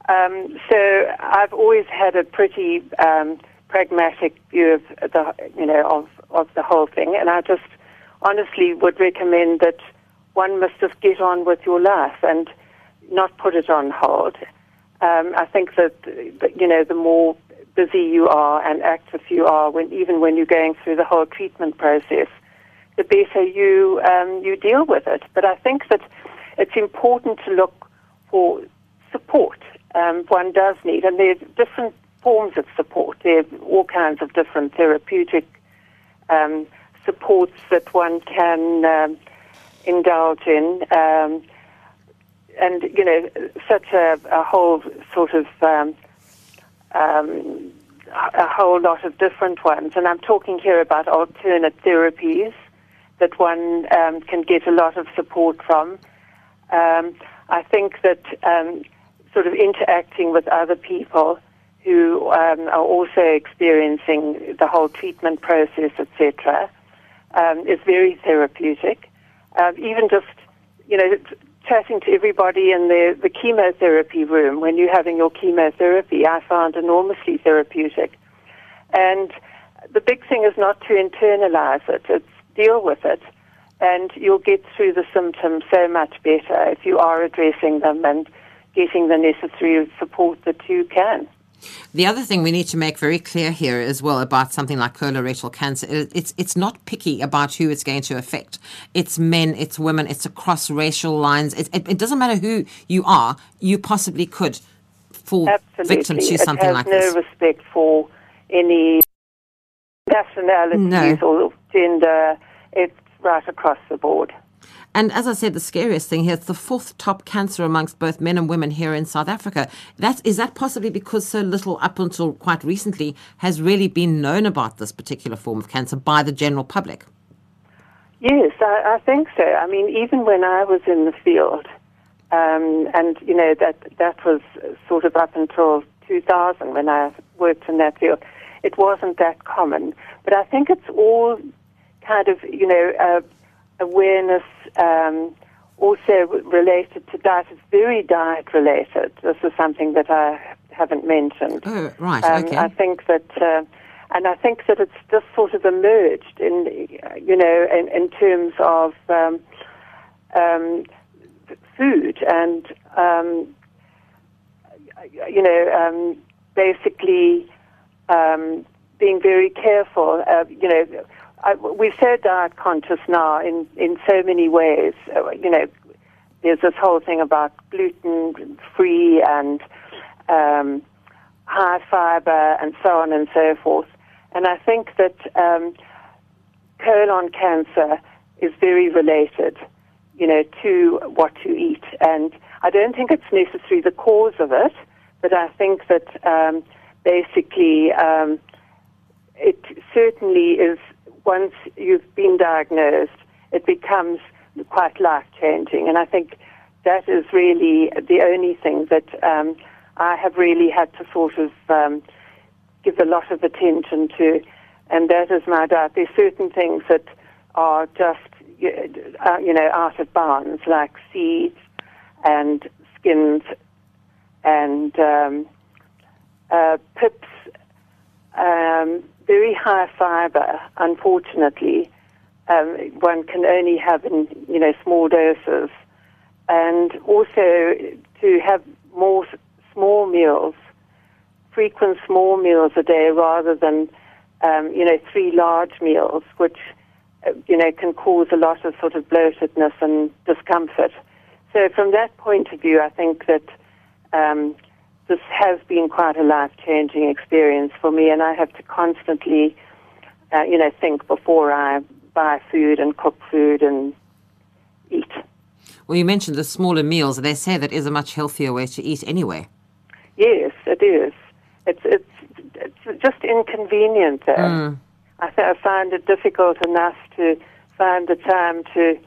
S7: Um, so I've always had a pretty um, pragmatic view of the you know of of the whole thing, and I just honestly would recommend that one must just get on with your life and not put it on hold. Um, I think that, you know the more busy you are and active you are, when even when you're going through the whole treatment process, the better you um, you deal with it. But I think that it's important to look for support. Um, one does need, and there's different forms of support. There are all kinds of different therapeutic um, supports that one can um, indulge in. Um, and you know, such a, a whole sort of um, um, a whole lot of different ones. And I'm talking here about alternate therapies that one um, can get a lot of support from. Um, I think that um, sort of interacting with other people who um, are also experiencing the whole treatment process, etc., um, is very therapeutic. Uh, even just, you know, chatting to everybody in the, the chemotherapy room when you're having your chemotherapy, I found enormously therapeutic. And the big thing is not to internalize it, it's deal with it. And you'll get through the symptoms so much better if you are addressing them and getting the necessary support that you can.
S2: The other thing we need to make very clear here as well about something like colorectal cancer, it's it's not picky about who it's going to affect. It's men, it's women, it's across racial lines. It, it, it doesn't matter who you are, you possibly could fall
S7: Absolutely.
S2: victim to something like
S7: no
S2: this.
S7: no respect for any nationalities no. or gender. It's right across the board.
S2: And as I said, the scariest thing here, it's the fourth top cancer amongst both men and women here in South Africa. That, is that possibly because so little up until quite recently has really been known about this particular form of cancer by the general public?
S7: Yes, I, I think so. I mean, even when I was in the field, um, and you know that that was sort of up until 2000 when I worked in that field, it wasn't that common. But I think it's all kind of you know uh, awareness, um, also related to diet. It's very diet related. This is something that I haven't mentioned.
S2: Oh, right.
S7: Um,
S2: okay.
S7: I think that. Uh, and I think that it's just sort of emerged in, you know, in, in terms of um, um, food and, um, you know, um, basically um, being very careful. Uh, you know, I, we're so diet conscious now in, in so many ways. Uh, you know, there's this whole thing about gluten free and um, high fiber and so on and so forth. And I think that um, colon cancer is very related, you know, to what you eat. And I don't think it's necessarily the cause of it, but I think that um, basically um, it certainly is, once you've been diagnosed, it becomes quite life changing. And I think that is really the only thing that um, I have really had to sort of um, give a lot of attention to, and that is my diet. There's certain things that are just, uh, you know, out of bounds, like seeds and skins and um, uh, pips, um, very high fiber, unfortunately. Um, one can only have in, you know, small doses. And also to have more small meals frequent small meals a day rather than, um, you know, three large meals, which, uh, you know, can cause a lot of sort of bloatedness and discomfort. So from that point of view, I think that um, this has been quite a life-changing experience for me, and I have to constantly, uh, you know, think before I buy food and cook food and eat.
S2: Well, you mentioned the smaller meals. They say that is a much healthier way to eat anyway.
S7: Yes, it is. It's it's it's just inconvenient. There. Mm. I, th- I find it difficult enough to find the time to,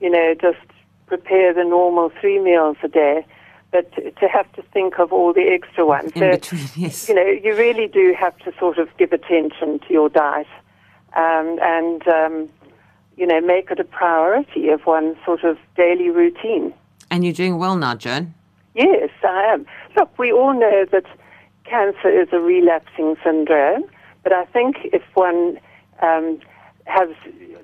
S7: you know, just prepare the normal three meals a day, but to have to think of all the extra ones.
S2: In so, between, yes.
S7: You know, you really do have to sort of give attention to your diet, um, and um, you know, make it a priority of one's sort of daily routine.
S2: And you're doing well now, Joan.
S7: Yes, I am. Look, we all know that cancer is a relapsing syndrome, but I think if one um, has,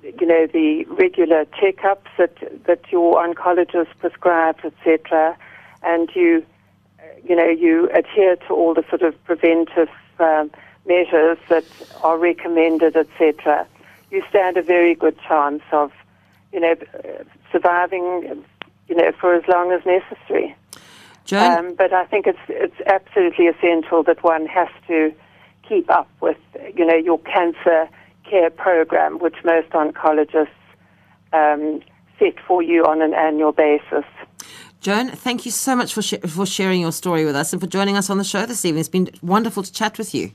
S7: you know, the regular checkups that that your oncologist prescribes, etc., and you, you know, you adhere to all the sort of preventive um, measures that are recommended, etc., you stand a very good chance of, you know, surviving, you know, for as long as necessary.
S2: Um,
S7: but I think it's it's absolutely essential that one has to keep up with you know your cancer care program, which most oncologists um, set for you on an annual basis.
S2: Joan, thank you so much for sh- for sharing your story with us and for joining us on the show this evening. It's been wonderful to chat with you.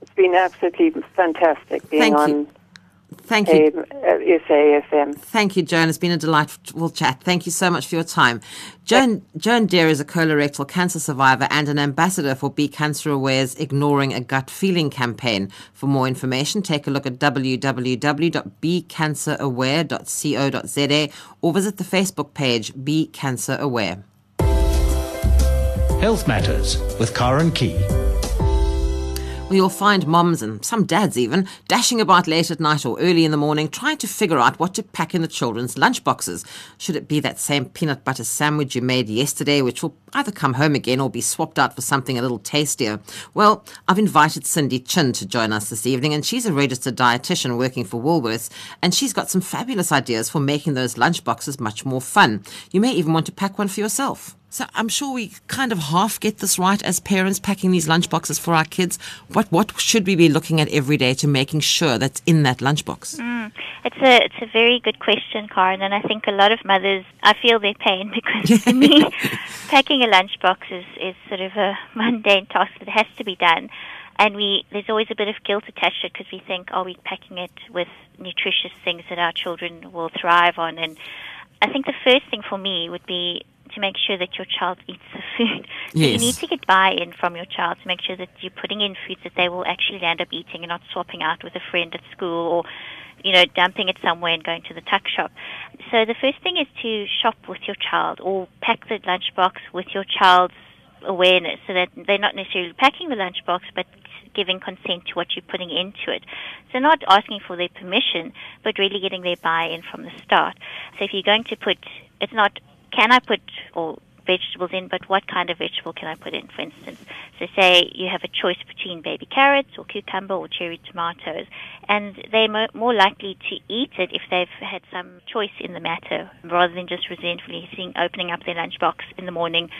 S7: It's been absolutely fantastic being
S2: thank
S7: on.
S2: You. Thank you.
S7: SAFM.
S2: Thank you, Joan. It's been a delightful chat. Thank you so much for your time. Joan, Joan Deere is a colorectal cancer survivor and an ambassador for Be Cancer Aware's Ignoring a Gut Feeling campaign. For more information, take a look at www.becanceraware.co.za or visit the Facebook page Be Cancer Aware.
S1: Health Matters with Karen Key
S2: you'll find moms and some dads even dashing about late at night or early in the morning trying to figure out what to pack in the children's lunchboxes. Should it be that same peanut butter sandwich you made yesterday, which will either come home again or be swapped out for something a little tastier? Well, I've invited Cindy Chin to join us this evening, and she's a registered dietitian working for Woolworths, and she's got some fabulous ideas for making those lunchboxes much more fun. You may even want to pack one for yourself. So I'm sure we kind of half get this right as parents packing these lunchboxes for our kids. What what should we be looking at every day to making sure that's in that lunchbox?
S8: Mm, it's a it's a very good question, Karen, and I think a lot of mothers I feel their pain because for me, packing a lunchbox is is sort of a mundane task that has to be done. And we, there's always a bit of guilt attached to it because we think, are we packing it with nutritious things that our children will thrive on? And I think the first thing for me would be to make sure that your child eats the food.
S2: Yes.
S8: You need to get buy-in from your child to make sure that you're putting in foods that they will actually end up eating and not swapping out with a friend at school or, you know, dumping it somewhere and going to the tuck shop. So the first thing is to shop with your child or pack the lunchbox with your child's awareness so that they're not necessarily packing the lunchbox but giving consent to what you're putting into it. So not asking for their permission, but really getting their buy-in from the start. So if you're going to put, it's not can I put or vegetables in, but what kind of vegetable can I put in, for instance? So say you have a choice between baby carrots or cucumber or cherry tomatoes, and they're mo- more likely to eat it if they've had some choice in the matter, rather than just resentfully seeing, opening up their lunchbox in the morning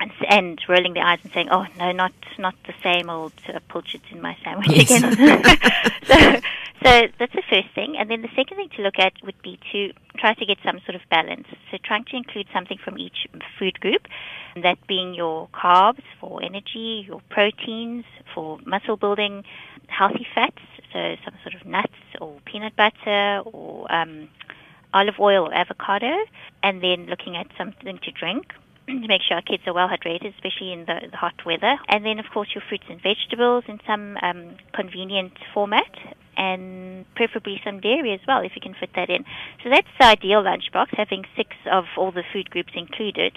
S8: and, and rolling their eyes and saying, "Oh no, not not the same old uh, pilchards in my sandwich
S2: Yes.
S8: again." so, so that's the first thing, and then the second thing to look at would be to try to get some sort of balance. So trying to include something from each food group, that being your carbs for energy, your proteins for muscle building, healthy fats, so some sort of nuts or peanut butter or um, olive oil or avocado, and then looking at something to drink to make sure our kids are well hydrated, especially in the, the hot weather. And then, of course, your fruits and vegetables in some um, convenient format, and preferably some dairy as well, if you can fit that in. So that's the ideal lunchbox, having six of all the food groups included.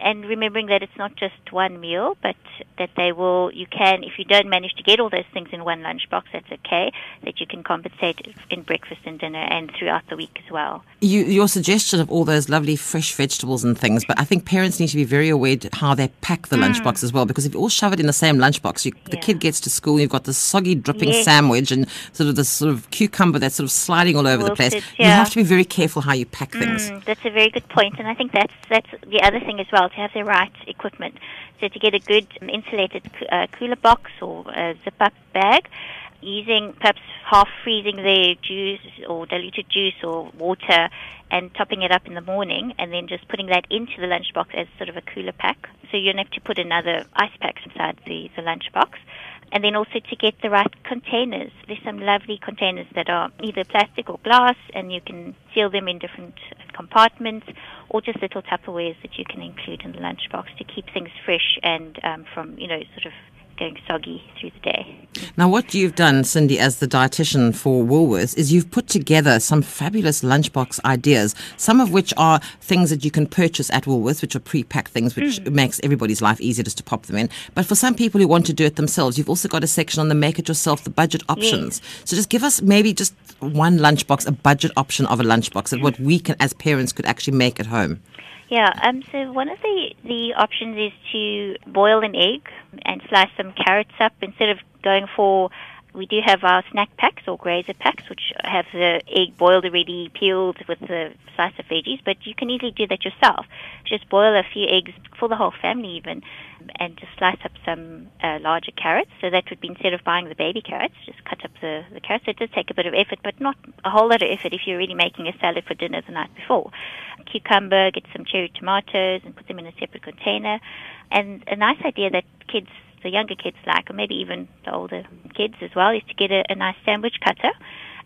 S8: And remembering that it's not just one meal, but that they will, you can, if you don't manage to get all those things in one lunchbox, that's okay, that you can compensate in breakfast and dinner and throughout the week as well.
S2: You, your suggestion of all those lovely fresh vegetables and things, but I think parents need to be very aware how they pack the mm. lunchbox as well, because if you all shove it in the same lunchbox, you, the
S8: Yeah.
S2: kid gets to school, you've got the soggy, dripping
S8: Yes.
S2: sandwich and sort of this sort of cucumber that's sort of sliding all over the place.
S8: Wilted,
S2: You have to be very careful how you pack things.
S8: Mm, that's a very good point, and I think that's that's the other thing as well to have the right equipment. So to get a good um, insulated uh, cooler box or a zip-up bag, using perhaps half freezing the juice or diluted juice or water, and topping it up in the morning, and then just putting that into the lunchbox as sort of a cooler pack. So you don't have to put another ice pack inside the the lunchbox and then also to get the right containers. There's some lovely containers that are either plastic or glass, and you can seal them in different compartments, or just little Tupperwares that you can include in the lunchbox to keep things fresh and um, from you know sort of going soggy through the day.
S2: Now, what you've done, Cindy, as the dietitian for Woolworths, is you've put together some fabulous lunchbox ideas, some of which are things that you can purchase at Woolworths, which are pre-packed things, which mm. makes everybody's life easier just to pop them in. But for some people who want to do it themselves, you've also got a section on the make it yourself, the budget options. So just give us maybe just one lunchbox, a budget option of a lunchbox, and what we can, as parents, could actually make at home.
S8: Yeah, um, so one of the, the options is to boil an egg and slice some carrots up instead of going for. We do have our snack packs or grazer packs, which have the egg boiled already, peeled with the slice of veggies, but you can easily do that yourself. Just boil a few eggs for the whole family, even, and just slice up some uh, larger carrots. So that would be instead of buying the baby carrots, just cut up the, the carrots. It does take a bit of effort, but not a whole lot of effort if you're really making a salad for dinner the night before. Cucumber, get some cherry tomatoes and put them in a separate container. And a nice idea that kids, the younger kids like, or maybe even the older kids as well, is to get a, a nice sandwich cutter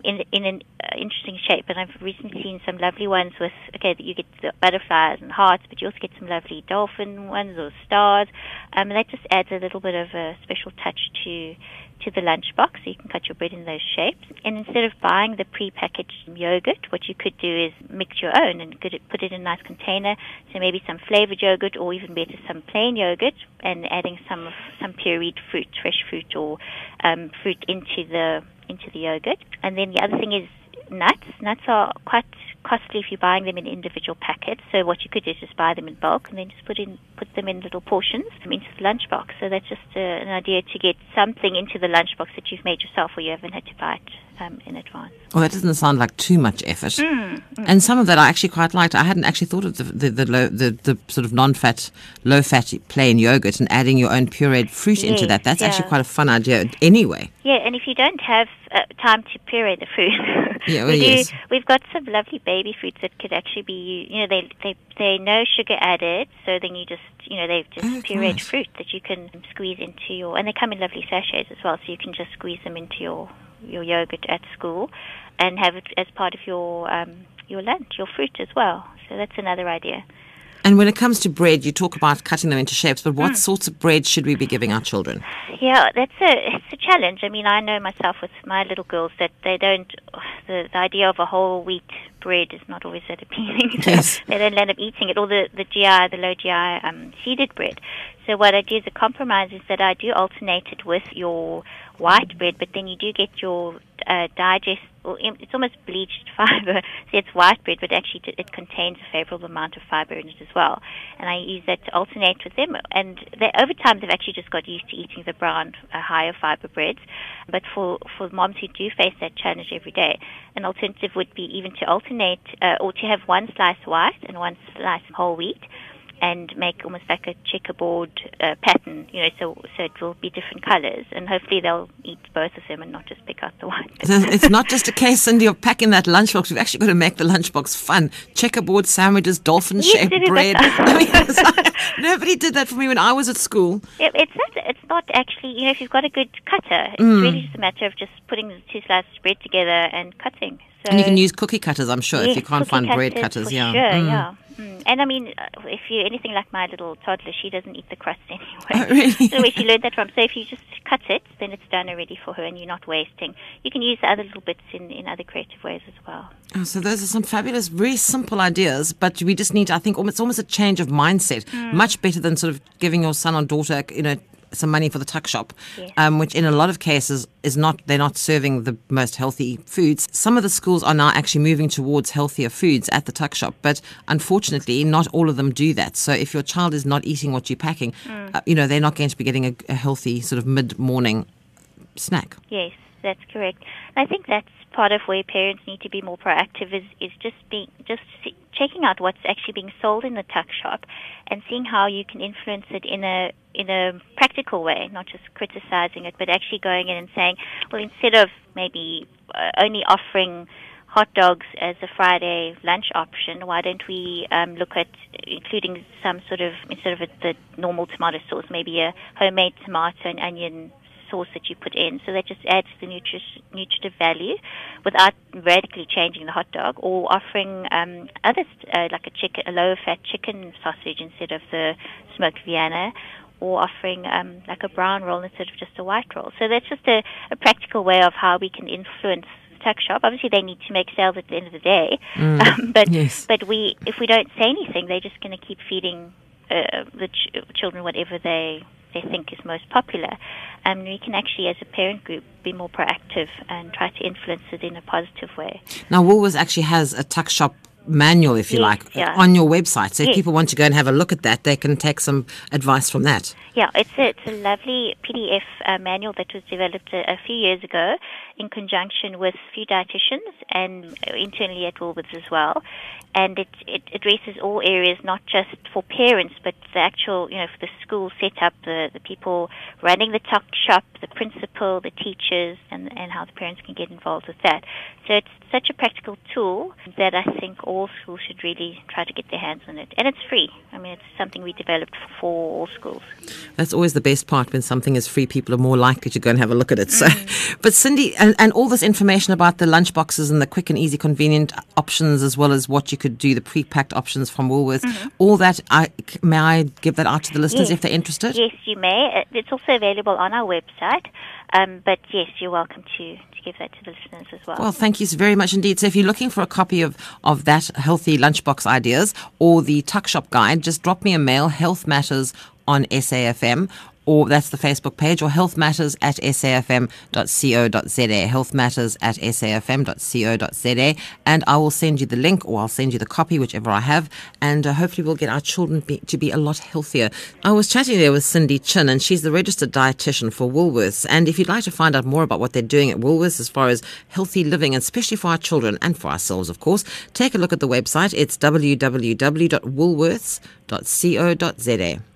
S8: in in an uh, interesting shape. And I've recently seen some lovely ones with okay, you get the butterflies and hearts, but you also get some lovely dolphin ones or stars. Um, and that just adds a little bit of a special touch to to the lunchbox, so you can cut your bread in those shapes. And instead of buying the pre-packaged yogurt, what you could do is mix your own and put it, in a nice container. So maybe some flavored yogurt, or even better, some plain yogurt, and adding some some pureed fruit, fresh fruit, or um, fruit into the into the yogurt. And then the other thing is nuts. Nuts are quite costly if you're buying them in individual packets. So what you could do is just buy them in bulk and then just put in put them in little portions into the lunchbox. So that's just uh, an idea to get something into the lunchbox that you've made yourself or you haven't had to buy it um, in advance.
S2: Well, that doesn't sound like too much effort. Mm, mm. And some of that I actually quite liked. I hadn't actually thought of the the, the, low, the, the sort of non-fat, low-fat plain yogurt and adding your own pureed fruit yes, into that. That's yeah. actually quite a fun idea anyway.
S8: Yeah, and if you don't have uh, time to puree the fruit, yeah, well, we yes. do, we've got some lovely baby fruits that could actually be, you know, they they they no sugar added, so then you just, you know, they've just oh, pureed nice. fruit that you can squeeze into your, and they come in lovely sachets as well, so you can just squeeze them into your your yogurt at school, and have it as part of your um, your lunch, your fruit as well. So that's another idea.
S2: And when it comes to bread, you talk about cutting them into shapes, but what mm. sorts of bread should we be giving our children?
S8: Yeah, that's a it's a challenge. I mean, I know myself with my little girls that they don't the, the idea of a whole wheat bread is not always that appealing. So yes. they don't end up eating it, or the the GI, the low GI um, seeded bread. So what I do as a compromise is that I do alternate it with your white bread, but then you do get your uh, digest. Well, it's almost bleached fiber. so it's white bread, but actually it contains a favorable amount of fiber in it as well. And I use that to alternate with them. And they, over time, they've actually just got used to eating the brown, uh, higher fiber breads. But for for moms who do face that challenge every day, an alternative would be even to alternate uh, or to have one slice white and one slice whole wheat and make almost like a checkerboard uh, pattern, you know, so so it will be different colors, and hopefully they'll eat both of them and not just pick out the one.
S2: it's not just a case, Cindy, of packing that lunchbox. We've actually got to make the lunchbox fun. Checkerboard sandwiches, dolphin-shaped yes, bread. I mean, nobody did that for me when I was at school.
S8: It, it's not. It's not actually. You know, if you've got a good cutter, it's mm. really just a matter of just putting the two slices of bread together and cutting.
S2: So, and you can use cookie cutters, I'm sure, yes, if you can't find cutters bread cutters.
S8: yeah,
S2: sure,
S8: mm. yeah. Mm. And I mean, uh, if you're anything like my little toddler, she doesn't eat the crust anyway.
S2: Oh, really?
S8: so where she learned that from. So if you just cut it, then it's done already for her, and you're not wasting. You can use the other little bits in, in other creative ways as well.
S2: Oh, so those are some fabulous, very simple ideas, but we just need, I think, it's almost a change of mindset. Mm. Much better than sort of giving your son or daughter, you know, some money for the tuck shop, yes. um, which in a lot of cases is not, they're not serving the most healthy foods. Some of the schools are now actually moving towards healthier foods at the tuck shop, but unfortunately, not all of them do that. So if your child is not eating what you're packing, mm. uh, you know, they're not going to be getting a, a healthy sort of mid morning snack.
S8: Yes, that's correct. I think that's part of where parents need to be more proactive is, is just being just checking out what's actually being sold in the tuck shop and seeing how you can influence it in a in a practical way, not just criticizing it, but actually going in and saying, well, instead of maybe uh, only offering hot dogs as a Friday lunch option, why don't we um, look at including some sort of instead of the normal tomato sauce, maybe a homemade tomato and onion sauce that you put in. So that just adds the nutri- nutritive value without radically changing the hot dog or offering um, others uh, like a chicken, a lower fat chicken sausage instead of the smoked Vienna or offering um, like a brown roll instead of just a white roll. So that's just a, a practical way of how we can influence tuck shop. Obviously, they need to make sales at the end of the day, mm, um, but yes. but we if we don't say anything, they're just going to keep feeding uh, the ch- children whatever they they think is most popular. And um, we can actually, as a parent group, be more proactive and try to influence it in a positive way.
S2: Now, Woolworths actually has a tuck shop manual, if you yes, like, yeah. on your website. So if people want to go and have a look at that, they can take some advice from that.
S8: Yeah, it's a, it's a lovely PDF uh, manual that was developed a, a, few years ago in conjunction with few dietitians and internally at Woolworths as well and it, it addresses all areas, not just for parents, but the actual, you know, for the school setup, the, the people running the tuck shop, the principal, the teachers, and, and how the parents can get involved with that. So it's such a practical tool that I think all schools should really try to get their hands on it. And it's free. I mean, it's something we developed for all schools.
S2: That's always the best part when something is free, people are more likely to go and have a look at it. So, mm. but Cindy, and, and all this information about the lunch boxes and the quick and easy, convenient options, as well as what you could do, the pre-packed options from Woolworths, mm-hmm. all that, I, may I give that out to the listeners
S8: yes.
S2: if they're interested?
S8: Yes, you may. It's also available on our website. Um, but yes, you're welcome to, to give that to the listeners as well.
S2: Well, thank you very much indeed. So if you're looking for a copy of, of that healthy lunchbox ideas or the tuck shop guide, just drop me a mail, Health Matters on SAFM or that's the Facebook page, or Health Matters at safm.co.za. Health Matters at safm.co.za. And I will send you the link, or I'll send you the copy, whichever I have, and uh, hopefully we'll get our children be, to be a lot healthier. I was chatting there with Cindy Chin, and she's the registered dietitian for Woolworths. And if you'd like to find out more about what they're doing at Woolworths as far as healthy living, especially for our children and for ourselves, of course, take a look at the website. It's www.woolworths.co.za.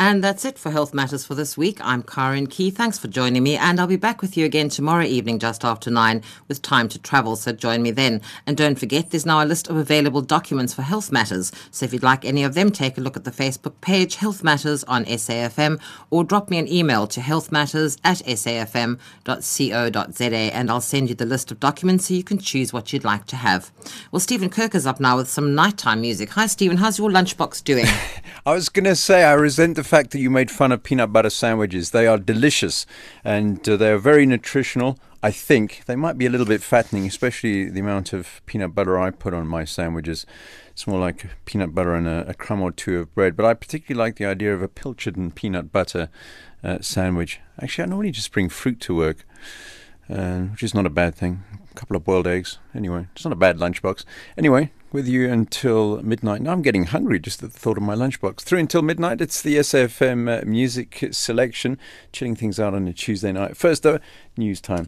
S2: And that's it for Health Matters for this week. I'm Karen Key. Thanks for joining me, and I'll be back with you again tomorrow evening just after nine with time to travel, so join me then. And don't forget, there's now a list of available documents for Health Matters, so if you'd like any of them, take a look at the Facebook page Health Matters on SAFM, or drop me an email to healthmatters at safm.co.za, and I'll send you the list of documents so you can choose what you'd like to have. Well, Stephen Kirk is up now with some nighttime music. Hi, Stephen. How's your lunchbox doing?
S9: I was going to say, I resent the fact that you made fun of peanut butter sandwiches. They are delicious and uh, they are very nutritional. I think they might be a little bit fattening, especially the amount of peanut butter I put on my sandwiches. It's more like peanut butter and a, a crumb or two of bread. But I particularly like the idea of a pilchard and peanut butter uh, sandwich. Actually, I normally just bring fruit to work, uh, which is not a bad thing. A couple of boiled eggs. Anyway, it's not a bad lunchbox. Anyway, with you until midnight. Now I'm getting hungry just at the thought of my lunchbox. Through until midnight, it's the SAFM uh, music selection, chilling things out on a Tuesday night. First, though, news time.